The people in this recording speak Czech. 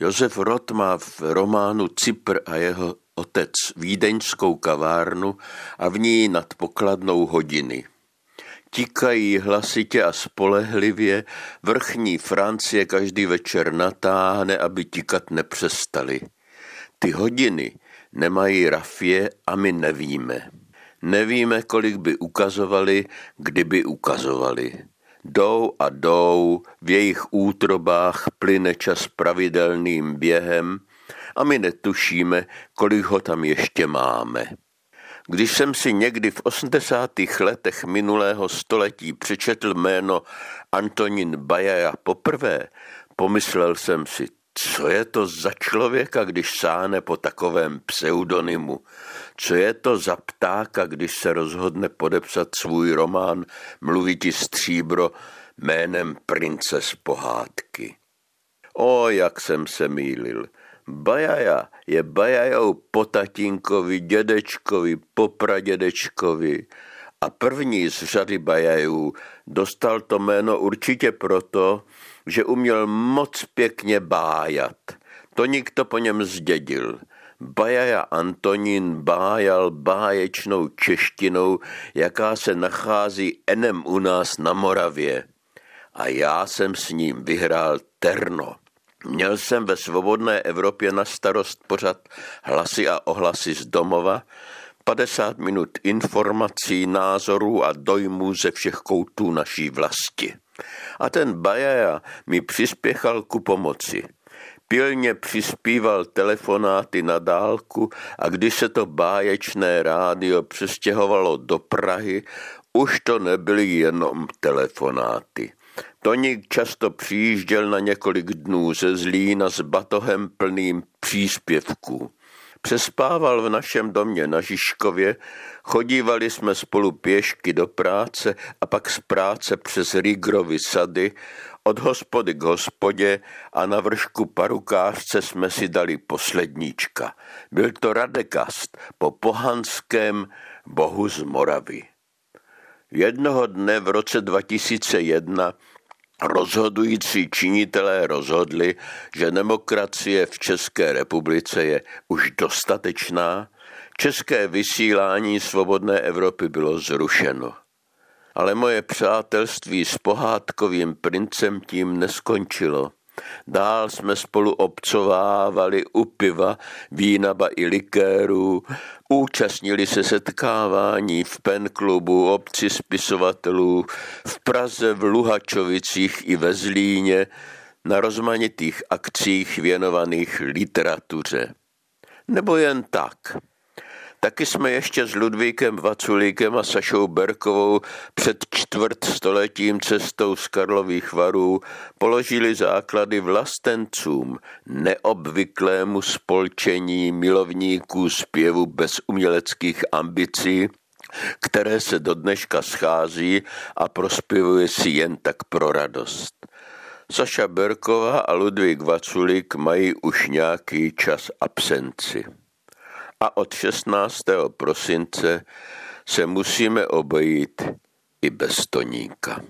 Josef Roth má v románu Cypr a jeho otec vídeňskou kavárnu a v ní nad pokladnou hodiny. Tikají hlasitě a spolehlivě, vrchní Francie každý večer natáhne, aby tikat nepřestali. Ty hodiny nemají rafie a my nevíme. Nevíme, kolik by ukazovali, kdyby ukazovali. Jdou a jdou, v jejich útrobách plyne čas pravidelným během a my netušíme, kolik ho tam ještě máme. Když jsem si někdy v 80. letech minulého století přečetl jméno Antonin Bajaja poprvé, pomyslel jsem si, co je to za člověka, když sáhne po takovém pseudonymu? Co je to za ptáka, když se rozhodne podepsat svůj román Mluviti stříbro jménem prince z pohádky? O, jak jsem se mýlil. Bajaja je bajajou po tatínkovi, dědečkovi, po pradědečkovi a první z řady bajajů dostal to jméno určitě proto, že uměl moc pěkně bájat. To nikdo po něm zdědil. Bajaja Antonín bájal báječnou češtinou, jaká se nachází enem u nás na Moravě. A já jsem s ním vyhrál terno. Měl jsem ve svobodné Evropě na starost pořad hlasy a ohlasy z domova, 50 minut informací, názorů a dojmů ze všech koutů naší vlasti. A ten Bajaja mi přispěchal ku pomoci. Pilně přispíval telefonáty na dálku a když se to báječné rádio přestěhovalo do Prahy, už to nebyly jenom telefonáty. Toník často přijížděl na několik dnů ze Zlína s batohem plným příspěvků. Přespával v našem domě na Žižkově, chodívali jsme spolu pěšky do práce a pak z práce přes Rigrovy sady, od hospody k hospodě a na vršku parukářce jsme si dali posledníčka. Byl to Radekast po pohanském bohu z Moravy. Jednoho dne v roce 2001 rozhodující činitelé rozhodli, že demokracie v České republice je už dostatečná, české vysílání svobodné Evropy bylo zrušeno. Ale moje přátelství s pohádkovým princem tím neskončilo. Dál jsme spolu obcovávali u piva, vínaba i likérů, účastnili se setkávání v pen klubu obci spisovatelů, v Praze, v Luhačovicích i ve Zlíně, na rozmanitých akcích věnovaných literatuře. Nebo jen tak – Taky jsme ještě s Ludvíkem Vaculíkem a Sašou Berkovou před čtvrt stoletím cestou z Karlových varů položili základy vlastencům, neobvyklému spolčení milovníků zpěvu bez uměleckých ambicí, které se do dneška schází a prospěvuje si jen tak pro radost. Saša Berková a Ludvík Vaculík mají už nějaký čas absenci a od 16. prosince se musíme obejít i bez Toníka.